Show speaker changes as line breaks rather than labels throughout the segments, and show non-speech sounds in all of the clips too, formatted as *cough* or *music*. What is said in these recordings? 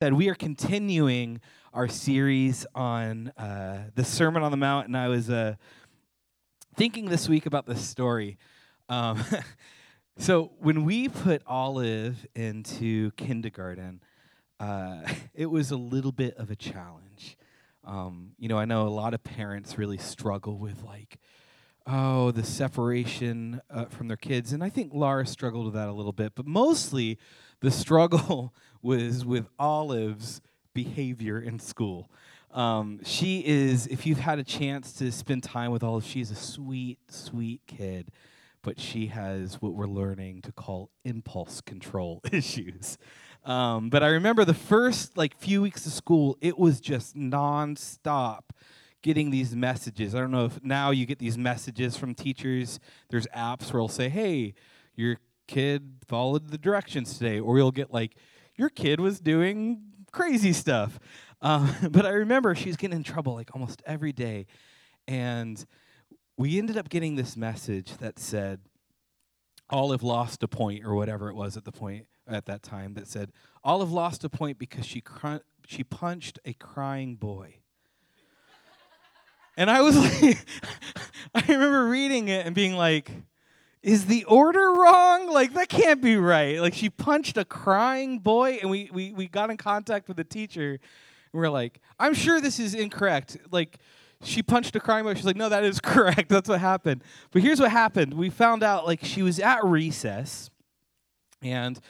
that we are continuing our series on uh, the Sermon on the Mount, and I was uh, thinking this week about this story. Um, *laughs* so when we put Olive into kindergarten, uh, *laughs* it was a little bit of a challenge. Um, you know, I know a lot of parents really struggle with like, oh, the separation uh, from their kids, and I think Laura struggled with that a little bit, but mostly the *laughs* struggle was with Olive's behavior in school. Um, she is, if you've had a chance to spend time with Olive, she's a sweet, sweet kid, but she has what we're learning to call impulse control *laughs* issues. Um, but I remember the first like few weeks of school, it was just nonstop getting these messages. I don't know if now you get these messages from teachers. There's apps where it'll say, "Hey, your kid followed the directions today," or you'll get like, "Your kid was doing crazy stuff." Um, *laughs* but I remember she was getting in trouble like almost every day, and we ended up getting this message that said, "Olive lost a point," or whatever it was at the point at that time that said, "Olive lost a point because she she punched a crying boy." And I was *laughs* like, *laughs* I remember reading it and being like, is the order wrong? Like that can't be right. Like she punched a crying boy, and we we we got in contact with the teacher, and we are like, I'm sure this is incorrect. Like she punched a crying boy. She's like, no, that is *laughs* correct. That's what happened. But here's what happened. We found out like she was at recess, and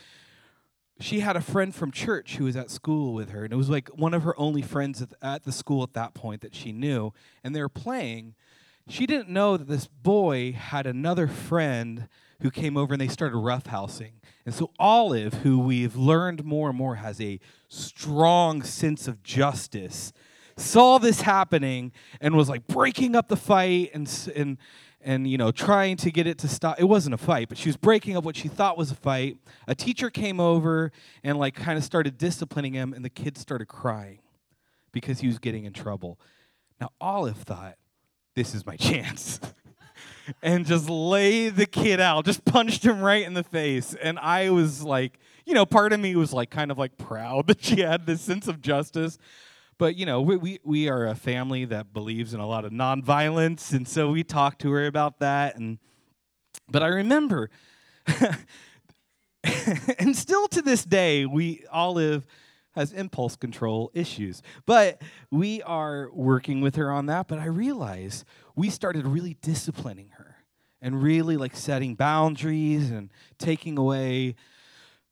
she had a friend from church who was at school with her, and it was like one of her only friends at the school at that point that she knew, and they were playing she didn't know that this boy had another friend who came over and they started roughhousing. And so Olive, who we've learned more and more has a strong sense of justice, saw this happening and was like breaking up the fight and and and you know trying to get it to stop. It wasn't a fight but she was breaking up what she thought was a fight. A teacher came over and like kind of started disciplining him and the kid started crying because he was getting in trouble. Now olive thought this is my chance. *laughs* and just lay the kid out, just punched him right in the face. And I was like, you know, part of me was like kind of like proud *laughs* that she had this sense of justice. But you know, we, we, we are a family that believes in a lot of nonviolence, and so we talked to her about that. And but I remember, *laughs* and still to this day, we Olive has impulse control issues. But we are working with her on that. But I realize we started really disciplining her and really like setting boundaries and taking away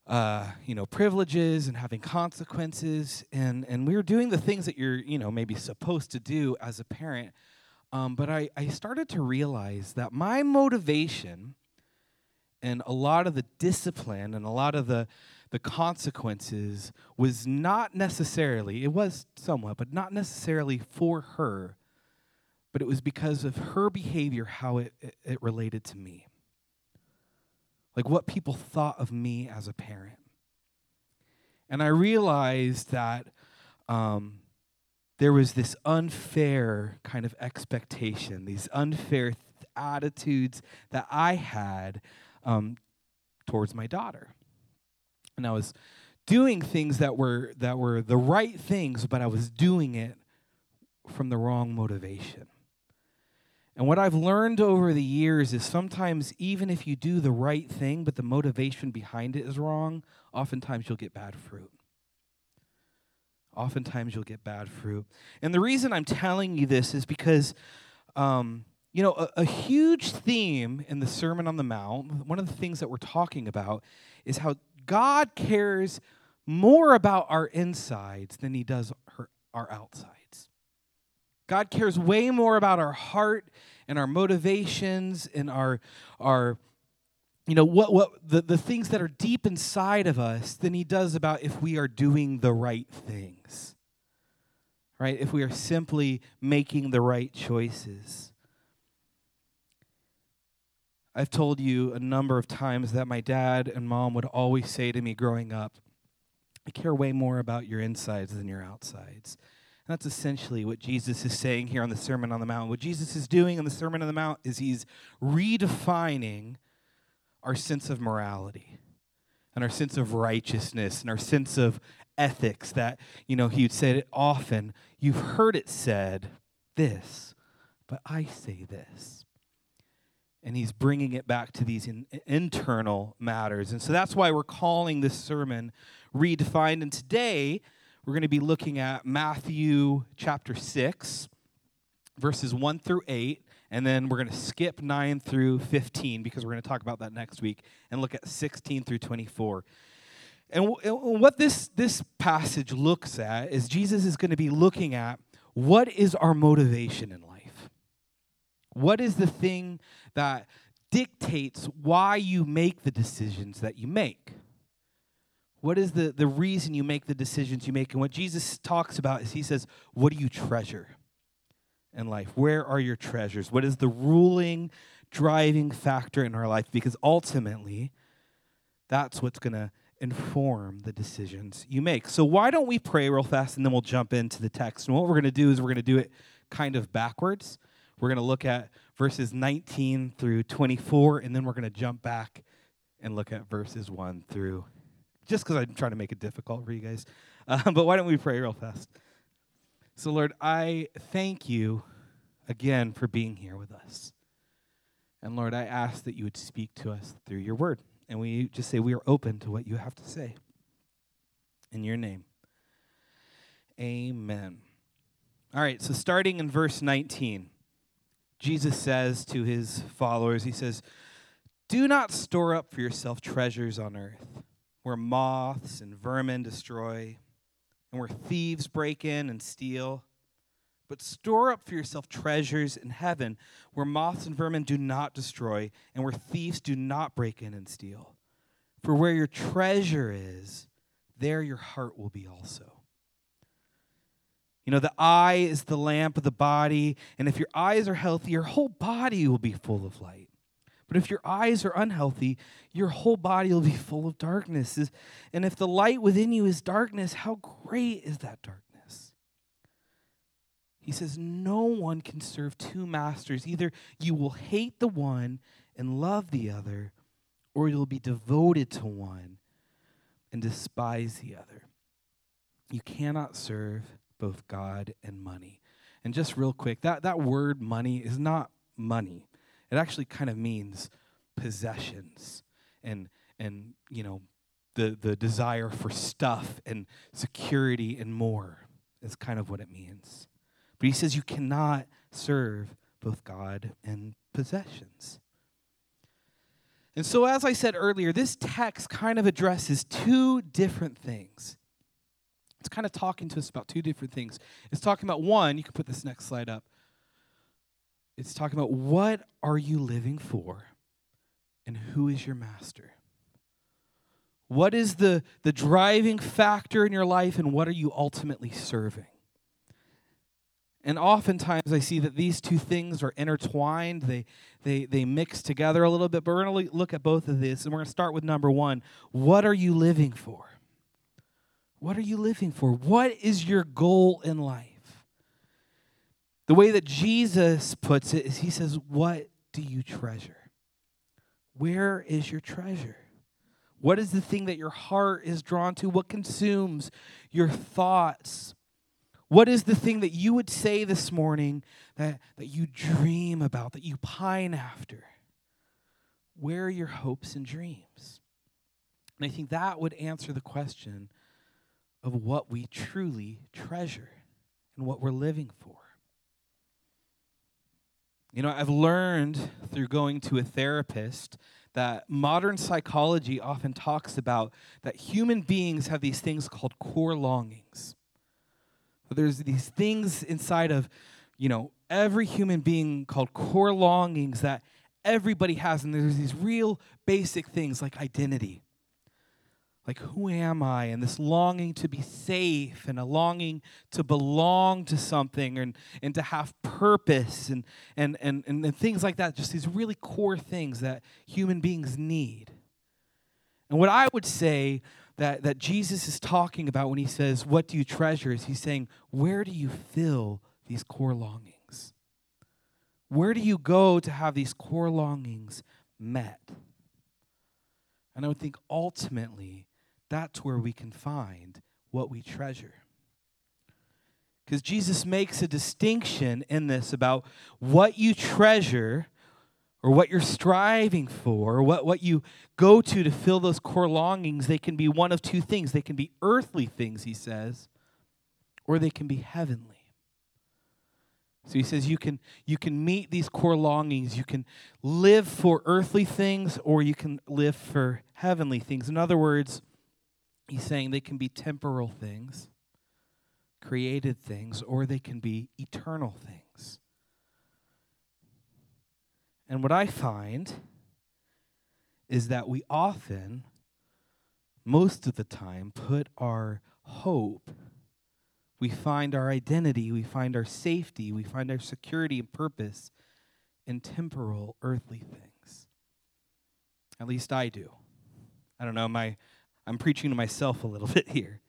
uh, you know privileges and having consequences and and we were doing the things that you're you know maybe supposed to do as a parent um, but I, I started to realize that my motivation and a lot of the discipline and a lot of the the consequences was not necessarily, it was somewhat, but not necessarily for her, but it was because of her behavior, how it, it, it related to me. Like what people thought of me as a parent. And I realized that um, there was this unfair kind of expectation, these unfair th- attitudes that I had um, towards my daughter and I was doing things that were that were the right things, but I was doing it from the wrong motivation. And what I've learned over the years is sometimes even if you do the right thing, but the motivation behind it is wrong, oftentimes you'll get bad fruit. Oftentimes you'll get bad fruit. And the reason I'm telling you this is because, um, you know, a, a huge theme in the Sermon on the Mount, one of the things that we're talking about is how God cares more about our insides than he does her, our outsides. God cares way more about our heart and our motivations and our our you know what what the, the things that are deep inside of us than he does about if we are doing the right things. Right? If we are simply making the right choices. I've told you a number of times that my dad and mom would always say to me growing up, I care way more about your insides than your outsides. And that's essentially what Jesus is saying here on the Sermon on the Mount. What Jesus is doing on the Sermon on the Mount is he's redefining our sense of morality. and our sense of righteousness and our sense of ethics that, you know, he would say it often. You've heard it said this, but I say this. And he's bringing it back to these in, internal matters. And so that's why we're calling this sermon Redefined. And today we're going to be looking at Matthew chapter 6, verses 1 through 8. And then we're going to skip 9 through 15 because we're going to talk about that next week and look at 16 through 24. And, what this, this passage looks at is Jesus is going to be looking at what is our motivation in life? What is the thing that dictates why you make the decisions that you make? What is the, the reason you make the decisions you make? And what Jesus talks about is he says, What do you treasure in life? Where are your treasures? What is the ruling, driving factor in our life? Because ultimately, that's what's going to inform the decisions you make. So, why don't we pray real fast and then we'll jump into the text? And what we're going to do is we're going to do it kind of backwards. We're going to look at verses 19 through 24, and then we're going to jump back and look at verses 1 through, just because I'm trying to make it difficult for you guys. *laughs* Uh, but why don't we pray real fast? So, Lord, I thank you again for being here with us. And Lord, I ask that you would speak to us through your word. And we just say we are open to what you have to say. In your name. Amen. All right, so starting in verse 19, Jesus says to his followers, He says, Do not store up for yourself treasures on earth, where moths and vermin destroy, and where thieves break in and steal. But store up for yourself treasures in heaven, where moths and vermin do not destroy, and where thieves do not break in and steal. For where your treasure is, there your heart will be also. You know, the eye is the lamp of the body, and if your eyes are healthy, your whole body will be full of light. But if your eyes are unhealthy, your whole body will be *laughs* full of darkness. And if the light within you is darkness, how great is that darkness? He says, No one can serve two masters. Either you will hate the one and love the other, or you'll be devoted to one and despise the other. You cannot serve both God and money. And just real quick, that, that word money is not money. It actually kind of means possessions and and you know the the desire for stuff and security and more is kind of what it means. But he says you cannot serve both God and possessions. And so, as I said earlier, this text kind of addresses two different things. It's kind of talking to us about two different things. It's talking about one, you can put this next slide up. It's talking about what are you living for and who is your master? What is the, the driving factor in your life and what are you ultimately serving? And oftentimes I see that these two things are intertwined. They, they, they mix together a little bit. But we're going to look at both of these. And we're going to start with number one. What are you living for? What are you living for? What is your goal in life? The way that Jesus puts it is he says, What do you treasure? Where is your treasure? What is the thing that your heart is drawn to? What consumes your thoughts? What is the thing that you would say this morning that, that you dream about, that you pine after? Where are your hopes and dreams? And I think that would answer the question of what we truly treasure and what we're living for. You know, I've learned through going to a therapist that modern psychology often talks about that human beings have these things called core longings. There's these things inside of, you know, every human being called core longings that everybody has. And there's these real basic things like identity. Like, who am I? And this longing to be safe and a longing to belong to something and, and to have purpose and, and, and, and, things like that. Just these really core things that human beings need. And what I would say that, that Jesus is talking about when he says, What do you treasure? is he's saying, Where do you fill these core longings? Where do you go to have these core longings met? And I would think ultimately that's where we can find what we treasure. Because Jesus makes a distinction in this about what you treasure or what you're striving for, or what, what you go to to fill those core longings. They can be one of two things. They can be earthly things, he says, or they can be heavenly. So he says you can you can meet these core longings. You can live for earthly things or you can live for heavenly things. In other words, he's saying they can be temporal things, created things, or they can be eternal things. And what I find is that we often, most of the time, put our hope, we find our identity, we find our safety, we find our security and purpose in temporal, earthly things. At least I do. I don't know, my I'm preaching to myself a little *laughs* bit here.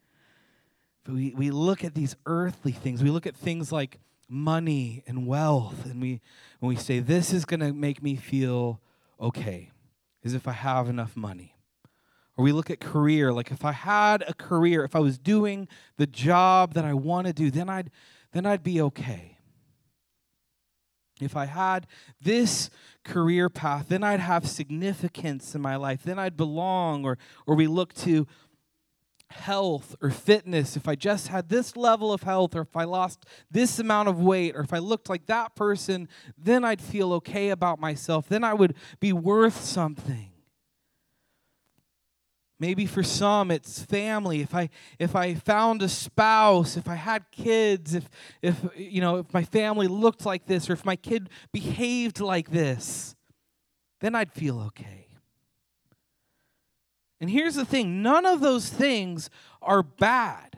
But we, we look at these earthly things. We look at things like money and wealth, and we when we say this is going to make me feel okay, is if I have enough money. Or we look at career, like if I had a career, if I was doing the job that I want to do, then I'd then I'd be okay. If I had this career path, then I'd have significance in my life. Then I'd belong. Or, or we look to health or fitness, if I just had this level of health, or if I lost this amount of weight, or if I looked like that person, then I'd feel okay about myself. Then I would be worth something. Maybe for some it's family. If I if I found a spouse, if I had kids, if if you know, if my family looked like this or if my kid behaved like this, then I'd feel okay. And here's the thing none of those things are bad.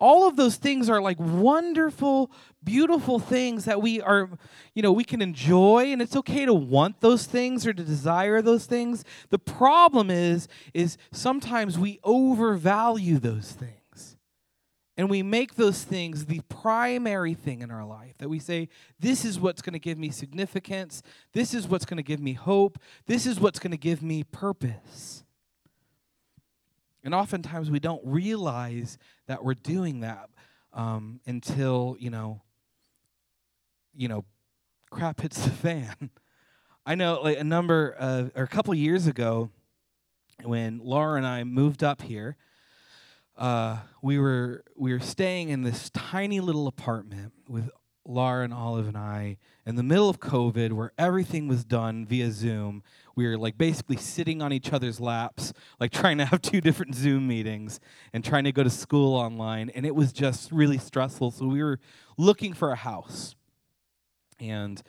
All of those things are like wonderful, beautiful things that we are, you know, we can enjoy and it's okay to want those things or to desire those things. The problem is is sometimes we overvalue those things. And we make those things the primary thing in our life that we say, this is what's going to give me significance. This is what's going to give me hope. This is what's going to give me purpose. And oftentimes we don't realize that we're doing that um, until, you know, you know, crap *laughs* hits the fan. I know like a number of, or a couple years ago, when Laura and I moved up here, uh, we were we were staying in this tiny little apartment with Laura and Olive and I in the middle of COVID, where everything was done via Zoom. We were like basically sitting on each other's laps, like trying to have two different Zoom meetings and trying to go to school online. And it was just really stressful. So we were looking for a house. And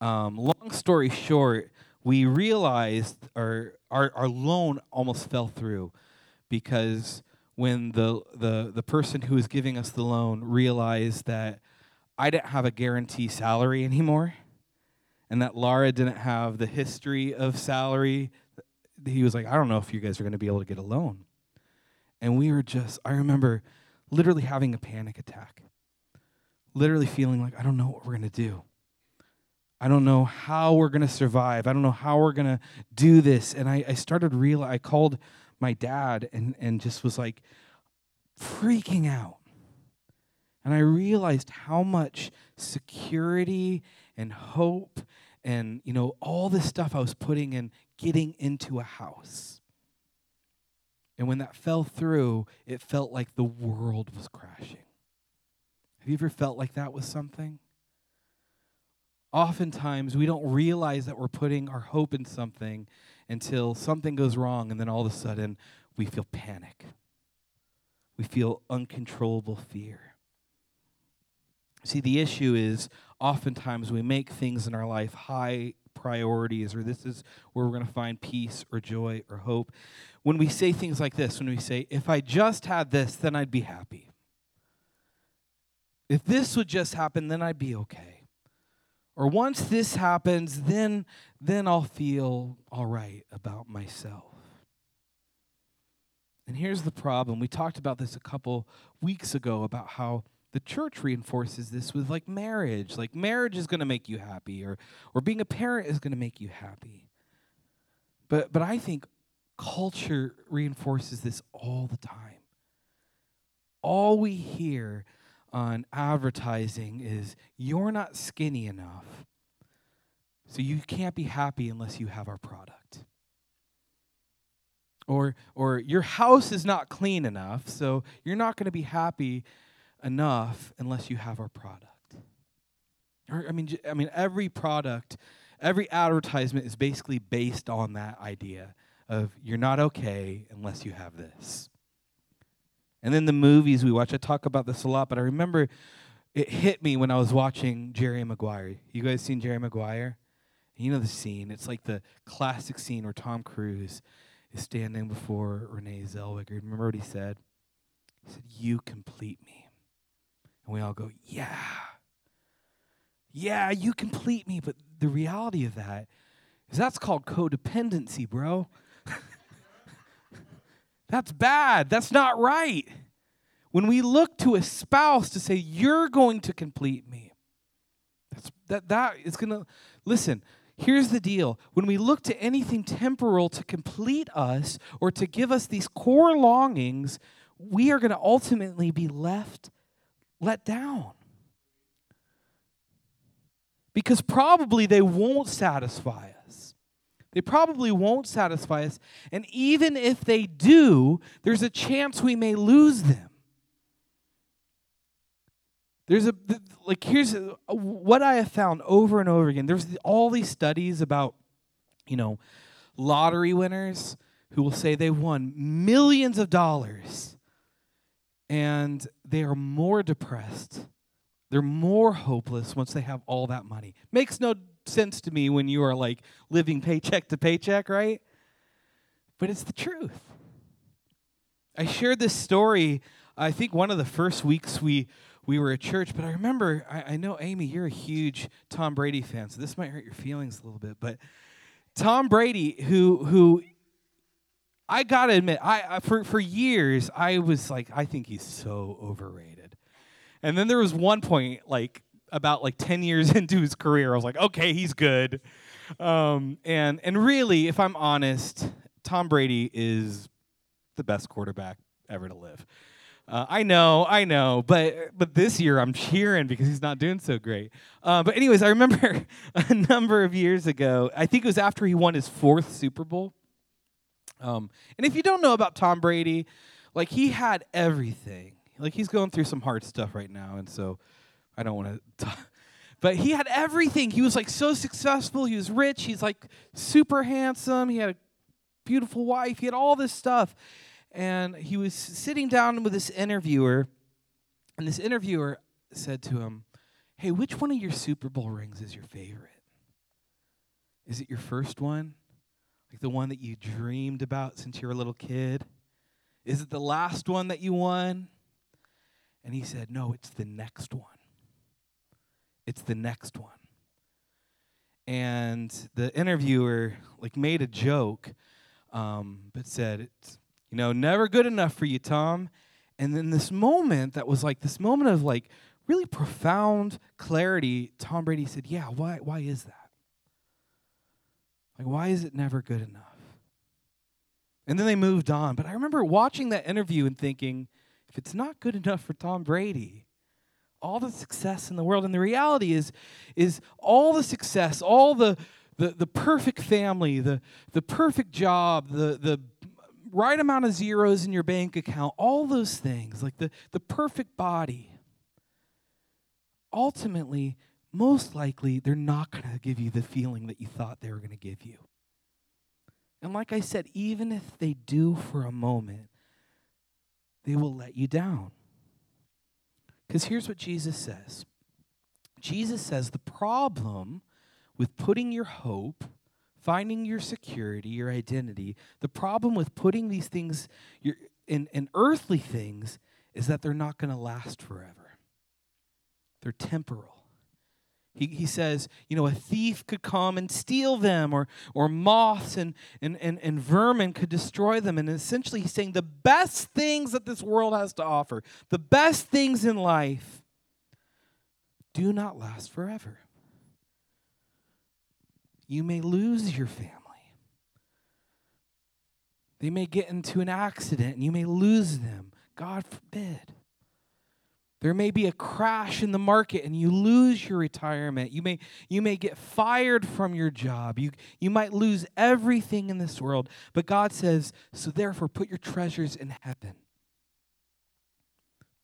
um, long story short, we realized our, our, our loan almost fell through because when the, the, the person who was giving us the loan realized that I didn't have a guarantee salary anymore, and that Laura didn't have the history of salary. He was like, I don't know if you guys are going to be able to get a loan. And we were just, I remember literally having a panic attack, literally feeling like, I don't know what we're going to do. I don't know how we're going to survive. I don't know how we're going to do this. And I, I started real. I called my dad and, and just was like freaking out. And I realized how much security and hope and, you know, all this stuff I was putting in getting into a house. And when that fell through, it felt like the world was crashing. Have you ever felt like that with something? Oftentimes, we don't realize that we're putting our hope in something until something goes wrong, and then all of a sudden, we feel panic. We feel uncontrollable fear. See, the issue is oftentimes we make things in our life high priorities, or this is where we're going to find peace or joy or hope. When we say things like this, when we say, if I just had this, then I'd be happy. If this would just happen, then I'd be okay. Or once this happens, then, then I'll feel all right about myself. And here's the problem. We talked about this a couple weeks ago about how the church reinforces this with like marriage like marriage is going to make you happy or or being a parent is going to make you happy but but i think culture reinforces this all the time. All we hear on advertising is you're not skinny enough, so you can't be happy unless you have our product. Or, or your house is not clean enough, so you're not going to be happy enough unless you have our product. Or, I mean, I mean, every product, every advertisement is basically based on that idea of you're not okay unless you have this. And then the movies we watch, I talk about this a lot, but I remember it hit me when I was watching Jerry Maguire. You guys seen Jerry Maguire? You know the scene. It's like the classic scene where Tom Cruise is standing before Renee Zellweger. Remember what he said? He said, You complete me. And we all go, Yeah. Yeah, you complete me. But the reality of that is that's called codependency, bro. *laughs* that's bad. That's not right. When we look to a spouse to say, You're going to complete me, that's, that, that is going to, listen, here's the deal. When we look to anything temporal to complete us or to give us these core longings, we are going to ultimately be left let down. Because probably they won't satisfy us. They probably won't satisfy us. And even if they do, there's a chance we may lose them. There's a, like, here's uh, what I have found over and over again. There's all these studies about, you know, lottery winners who will say they won millions of dollars and they are more depressed. They're more hopeless once they have all that money. Makes no sense to me when you are like living paycheck to paycheck, right? But it's the truth. I shared this story, I think one of the first weeks we we were at church, but I remember I, I know Amy, you're a huge Tom Brady fan, so this might hurt your feelings a little bit, but Tom Brady, who who I gotta admit, I, for for years I was like, I think he's so overrated. And then there was one point, like about like 10 years *laughs* into his career, I was like, okay, he's good. Um, and and really, if I'm honest, Tom Brady is the best quarterback ever to live. Uh, I know, I know, but but this year I'm cheering because he's not doing so great. Uh, but anyways, I remember *laughs* a number of years ago. I think it was after he won his fourth Super Bowl. Um, and if you don't know about Tom Brady, like he had everything. Like he's going through some hard stuff right now, and so I don't want *laughs* to. But he had everything. He was like so successful. He was rich. He's like super handsome. He had a beautiful wife. He had all this stuff. And he was sitting down with this interviewer, and this interviewer said to him, Hey, which one of your Super Bowl rings is your favorite? Is it your first one? Like the one that you dreamed about since you were a little kid? Is it the last one that you won? And he said, No, it's the next one. It's the next one. And the interviewer like made a joke, um, but said, It's you know, never good enough for you, Tom. And then this moment that was like this moment of like really profound clarity, Tom Brady said, Yeah, why why is that? Like, why is it never good enough? And then they moved on. But I remember watching that interview and thinking, if it's not good enough for Tom Brady, all the success in the world, and the reality is, is all the success, all the the, the perfect family, the, the perfect job, the, the right amount of zeros in your bank account, all those things, like the, the perfect body, ultimately most likely they're not going to give you the feeling that you thought they were going to give you. And like I said, even if they do for a moment, they will let you down. Because here's what Jesus says Jesus says the problem with putting your hope, finding your security, your identity, the problem with putting these things in, in earthly things is that they're not going to last forever. They're temporal. He, he says, you know, a thief could come and steal them, or, or moths and, and, and, and vermin could destroy them. And essentially, he's saying the best things that this world has to offer, the best things in life, do not last forever. You may lose your family. They may get into an accident and you may lose them. God forbid. There may be a crash in the market and you lose your retirement. You may, you may get fired from your job. You, you might lose everything in this world. But God says, so therefore, put your treasures in heaven.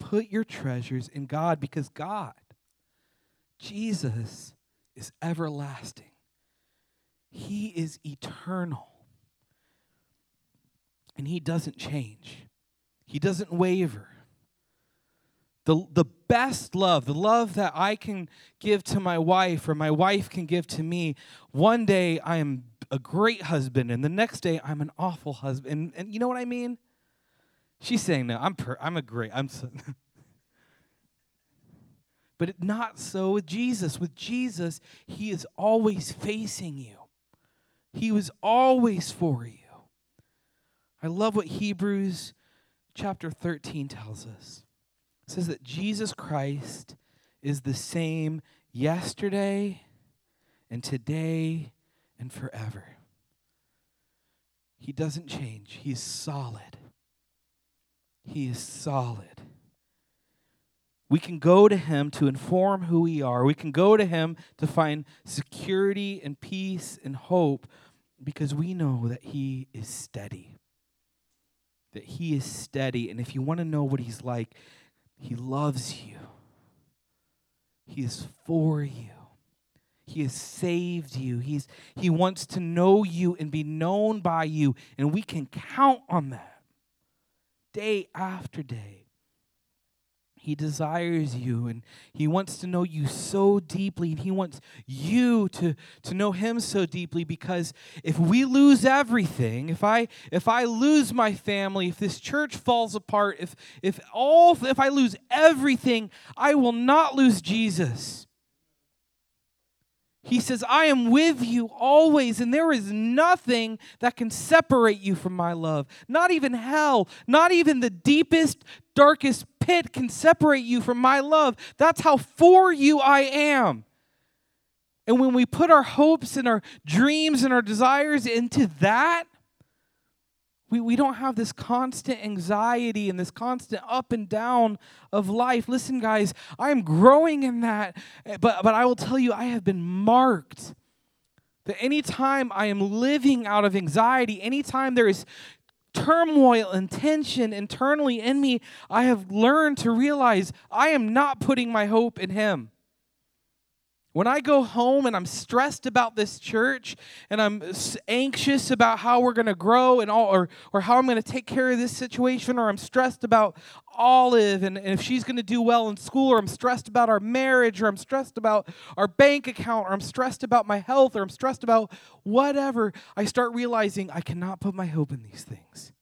Put your treasures in God because God, Jesus, is everlasting. He is eternal. And He doesn't change, He doesn't waver. The, the best love, the love that I can give to my wife or my wife can give to me, one day I am a great husband, and the next day I'm an awful husband. And, and you know what I mean? She's saying, no, I'm, per- I'm a great, I'm so *laughs* But not so with Jesus. With Jesus, he is always facing you. He was always for you. I love what Hebrews chapter 13 tells us. Says that Jesus Christ is the same yesterday and today and forever. He doesn't change. He's solid. He is solid. We can go to him to inform who we are. We can go to him to find security and peace and hope because we know that he is steady. That he is steady. And if you want to know what he's like, he loves you, he is for you. He has saved you. He's, he wants to know you and be known by you. And we can count on that day after day. He desires you and he wants to know you so deeply and he wants you to, to know him so deeply because if we lose everything, if I if I lose my family, if this church falls apart, if if all if I lose everything, I will not lose Jesus. He says, I am with you always, and there is nothing that can separate you from my love. Not even hell, not even the deepest, darkest pit can separate you from my love. That's how for you I am. And when we put our hopes and our dreams and our desires into that, we, we don't have this constant anxiety and this constant up and down of life. Listen, guys, I am growing in that, but, but I will tell you, I have been marked. That anytime I am living out of anxiety, anytime there is turmoil and tension internally in me, I have learned to realize I am not putting my hope in Him. When I go home and I'm stressed about this church and I'm anxious about how we're going to grow and all, or, or how I'm going to take care of this situation, or I'm stressed about Olive and, and if she's going to do well in school, or I'm stressed about our marriage, or I'm stressed about our bank account, or I'm stressed about my health, or I'm stressed about whatever, I start realizing I cannot put my hope in these things,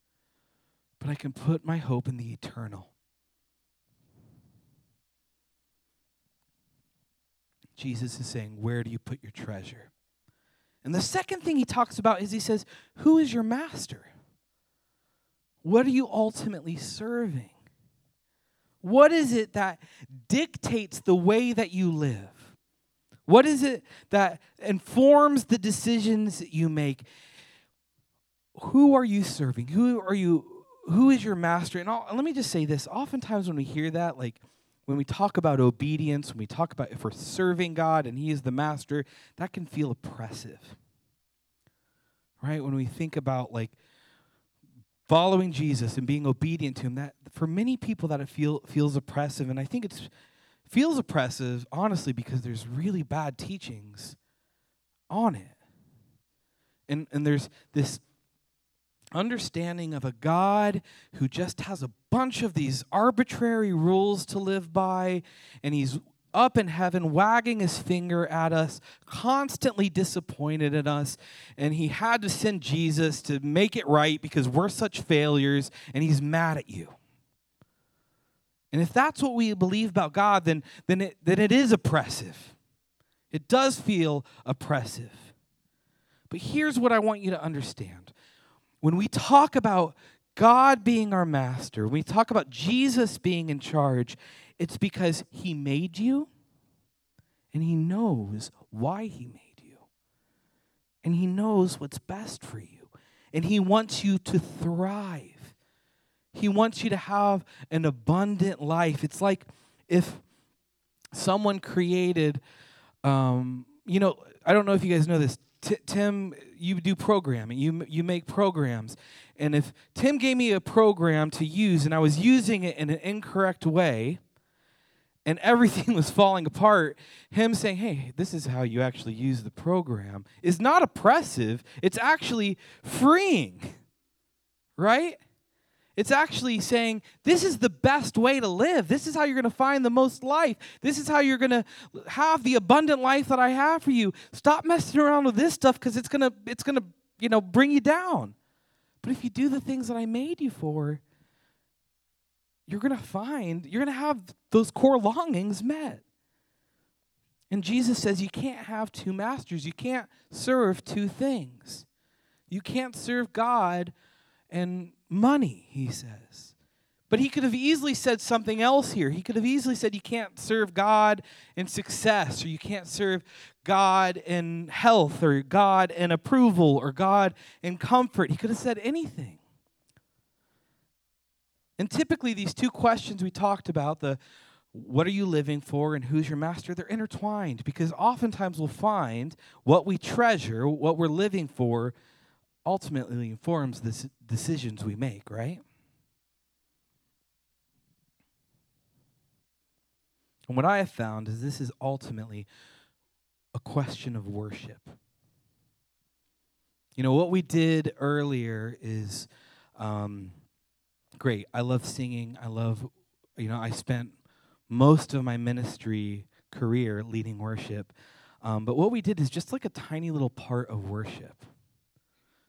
but I can put my hope in the eternal. Jesus is saying, Where do you put your treasure? And the second thing he talks about is he says, Who is your master? What are you ultimately serving? What is it that dictates the way that you live? What is it that informs the decisions that you make? Who are you serving? Who are you who is your master? And I'll, let me just say this. Oftentimes when we hear that like when we talk about obedience, when we talk about if we're serving God and He is the master, that can feel oppressive. Right? When we think about like following Jesus and being obedient to Him, that for many people that it feel, feels oppressive. And I think it feels oppressive, honestly, because there's really bad teachings on it. And, and there's this understanding of a God who just has a bunch of these arbitrary rules to live by, and he's up in heaven wagging his finger at us, constantly disappointed in us, and he had to send Jesus to make it right because we're such failures, and he's mad at you. And if that's what we believe about God, then, then, it, then it is oppressive. It does feel oppressive. But here's what I want you to understand when we talk about God being our master, when we talk about Jesus being in charge, it's because he made you and he knows why he made you. And he knows what's best for you. and He wants you to thrive. He wants you to have an abundant life. It's like if someone created, um, you know, I don't know if you guys know this. T- Tim, you do programming. You you make programs, and if Tim gave me a program to use and I was using it in an incorrect way, and *laughs* everything was falling apart, him saying, Hey, this is how you actually use the program, is not oppressive. It's actually freeing, right? It's actually saying, This is the best way to live. This is how you're going to find the most life. This is how you're going to have the abundant life that I have for you. Stop messing around with this stuff because it's going to, it's going to, you know, bring you down. But if you do the things that I made you for, you're going to find, you're going to have those core longings met. And Jesus says you can't have two masters. You can't serve two things. You can't serve God and money, he says. But he could have easily said something else here. He could have easily said you can't serve God in success, or you can't serve God in health, or God in approval, or God in comfort. He could have said anything. And typically, these two questions we talked about the what are you living for and who's your master they're intertwined because oftentimes we'll find what we treasure what we're living for ultimately informs the decisions we make right and what i have found is this is ultimately a question of worship you know what we did earlier is um, great i love singing i love you know i spent most of my ministry career leading worship. Um, but what we did is just like a tiny little part of worship.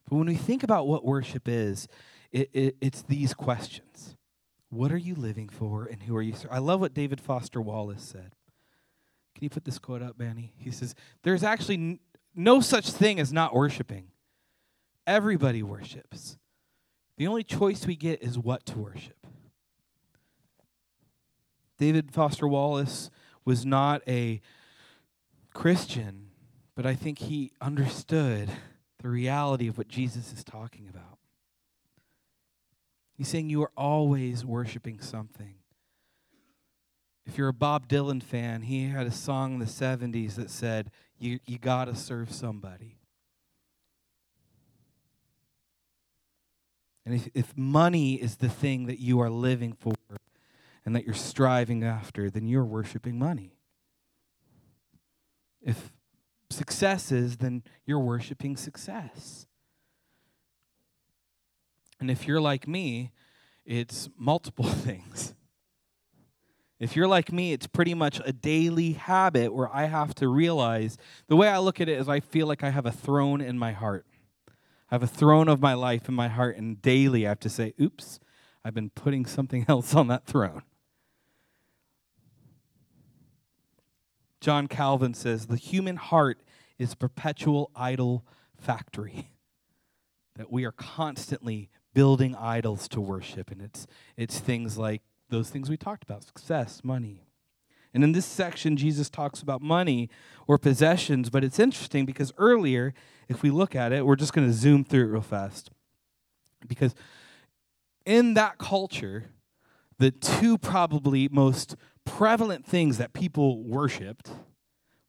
But when we think about what worship is, it, it, it's these questions What are you living for, and who are you? I love what David Foster Wallace said. Can you put this quote up, Manny? He says, There's actually n- no such thing as not worshiping. Everybody worships. The only choice we get is what to worship. David Foster Wallace was not a Christian, but I think he understood the reality of what Jesus is talking about. He's saying you are always worshiping something. If you're a Bob Dylan fan, he had a song in the 70s that said, You, you got to serve somebody. And if, if money is the thing that you are living for, and that you're striving after, then you're worshiping money. If success is, then you're worshiping success. And if you're like me, it's multiple *laughs* things. If you're like me, it's pretty much a daily habit where I have to realize the way I look at it is I feel like I have a throne in my heart. I have a throne of my life in my heart, and daily I have to say, oops, I've been putting something *laughs* else on that throne. John Calvin says the human heart is a perpetual idol factory. *laughs* That we are constantly building idols to worship. And it's, it's things like those things we talked about success, money. And in this section, Jesus talks about money or possessions, but it's interesting because earlier, if we look at it, we're just going to zoom through it real fast. Because in that culture, the two probably most prevalent things that people worshiped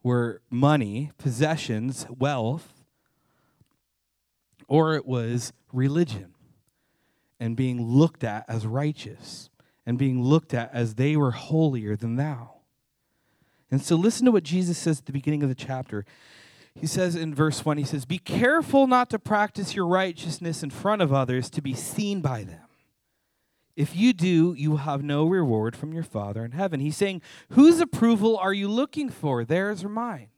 were money, possessions, wealth, or it was religion and being looked at as righteous and being looked at as they were holier than thou. And so listen to what Jesus says at the beginning of the chapter. He says in verse 1, he says, Be careful not to practice your righteousness in front of others to be seen by them. If you do, you will have no reward from your Father in heaven. He's saying, Whose approval are you looking for, theirs or mine?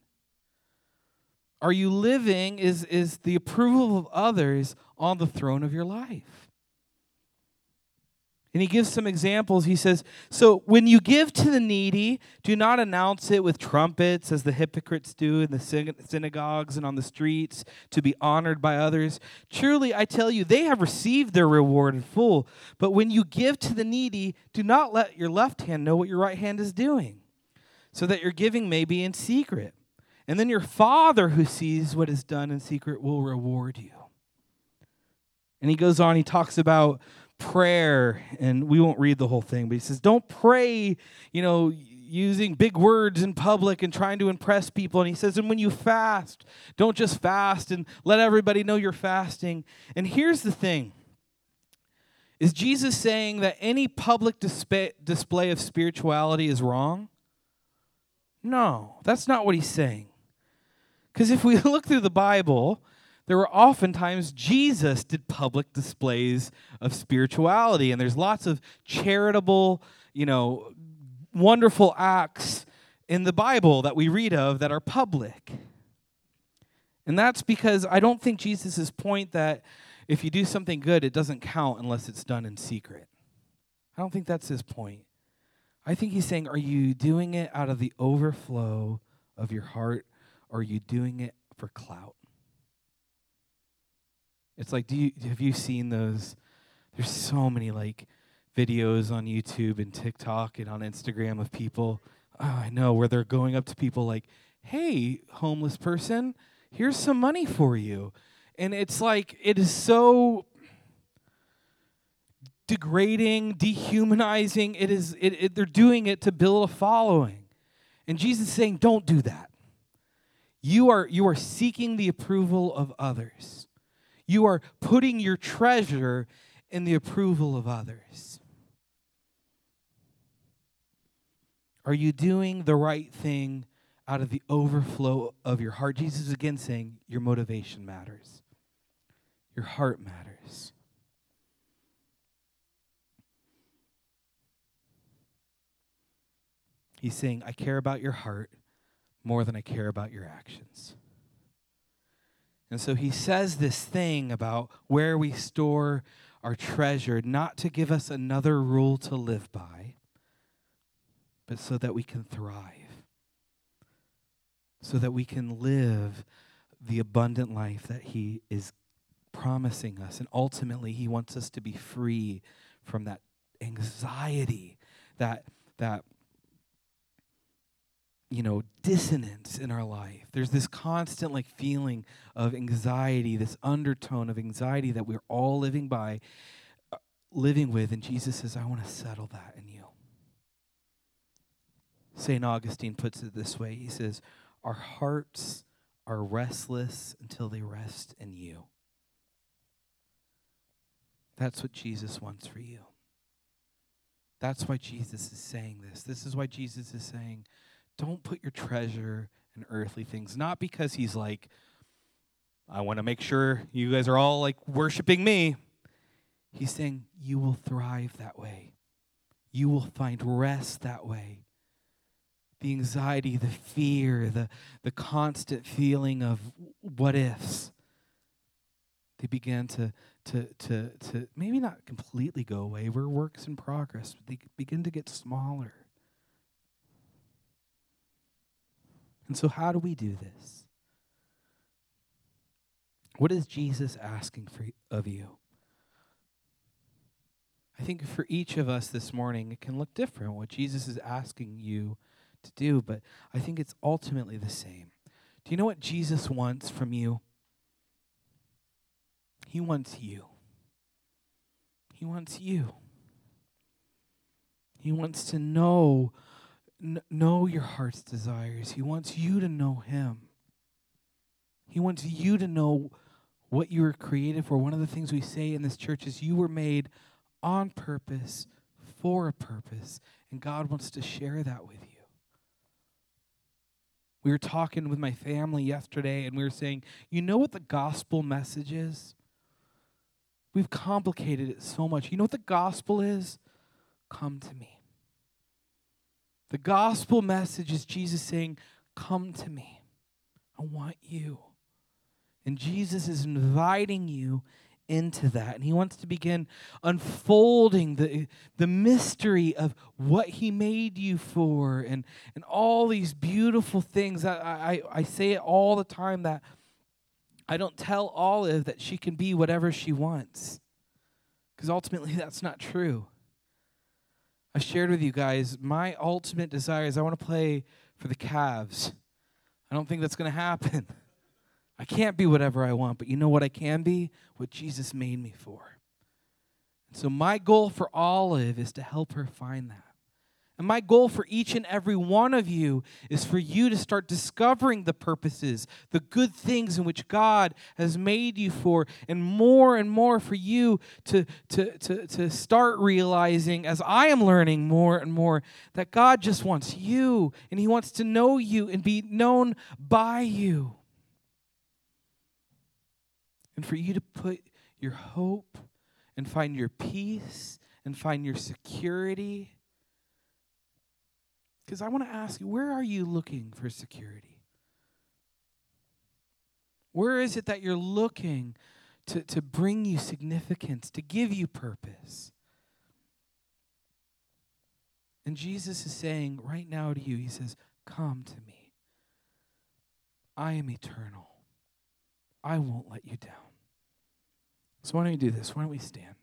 Are you living, is, is the approval of others on the throne of your life? And he gives some examples. He says, So when you give to the needy, do not announce it with trumpets as the hypocrites do in the synagogues and on the streets to be honored by others. Truly, I tell you, they have received their reward in full. But when you give to the needy, do not let your left hand know what your right hand is doing, so that your giving may be in secret. And then your Father who sees what is done in secret will reward you. And he goes on, he talks about prayer, and we won't read the whole thing, but he says, Don't pray, you know, using big words in public and trying to impress people. And he says, And when you fast, don't just fast and let everybody know you're fasting. And here's the thing Is Jesus saying that any public display, display of spirituality is wrong? No, that's not what he's saying. Because if we *laughs* look through the Bible, there were oftentimes Jesus did public displays of spirituality, and there's lots of charitable, you know, wonderful acts in the Bible that we read of that are public. And that's because I don't think Jesus' point that if you do something good, it doesn't count unless it's done in secret. I don't think that's his point. I think he's saying, are you doing it out of the overflow of your heart, or are you doing it for clout? It's like, do you have you seen those? There's so many like videos on YouTube and TikTok and on Instagram of people. Oh, I know where they're going up to people like, "Hey, homeless person, here's some money for you," and it's like it is so degrading, dehumanizing. It is. It, it, they're doing it to build a following, and Jesus is saying, "Don't do that." You are you are seeking the approval of others. You are putting your treasure in the approval of others. Are you doing the right thing out of the overflow of your heart? Jesus is again saying your motivation matters, your heart matters. He's saying, I care about your heart more than I care about your actions. And so he says this thing about where we store our treasure, not to give us another rule to live by, but so that we can thrive, so that we can live the abundant life that he is promising us. And ultimately, he wants us to be free from that anxiety, that, that you know, dissonance in our life. There's this constant like feeling of anxiety, this undertone of anxiety that we're all living by, uh, living with. And Jesus says, I want to settle that in you. St. Augustine puts it this way He says, Our hearts are restless until they rest in you. That's what Jesus wants for you. That's why Jesus is saying this. This is why Jesus is saying, don't put your treasure in earthly things. Not because he's like, I want to make sure you guys are all like worshiping me. He's saying, you will thrive that way. You will find rest that way. The anxiety, the fear, the, the constant feeling of what ifs, they began to, to, to, to maybe not completely go away. We're works in progress, but they begin to get smaller. And so, how do we do this? What is Jesus asking for, of you? I think for each of us this morning, it can look different what Jesus is asking you to do, but I think it's ultimately the same. Do you know what Jesus wants from you? He wants you. He wants you. He wants to know n- know your heart's desires. He wants you to know Him. He wants you to know what you were created for. One of the things we say in this church is you were made on purpose for a purpose, and God wants to share that with you. We were talking with my family yesterday, and we were saying, you know what the gospel message is? We've complicated it so much. You know what the gospel is? Come to me. The gospel message is Jesus saying, Come to me. I want you. And Jesus is inviting you into that. And he wants to begin unfolding the, the mystery of what he made you for and, and all these beautiful things. I, I, I say it all the time that I don't tell Olive that she can be whatever she wants. Because ultimately, *laughs* that's not true. I shared with you guys my ultimate desire is I want to play for the Cavs. I don't think that's going to happen. *laughs* I can't be whatever I want, but you know what I can be? What Jesus made me for. So my goal for Olive is to help her find that. And my goal for each and every one of you is for you to start discovering the purposes, the good things in which God has made you for, and more and more for you to, to, to, to start realizing, as I am learning more and more, that God just wants you and He wants to know you and be known by you. And for you to put your hope and find your peace and find your security because I want to ask you, where are you looking for security? Where is it that you're looking to, to bring you significance, to give you purpose? And Jesus is saying right now to you, He says, Come to me. I am eternal. I won't let you down. So why don't we do this? Why don't we stand?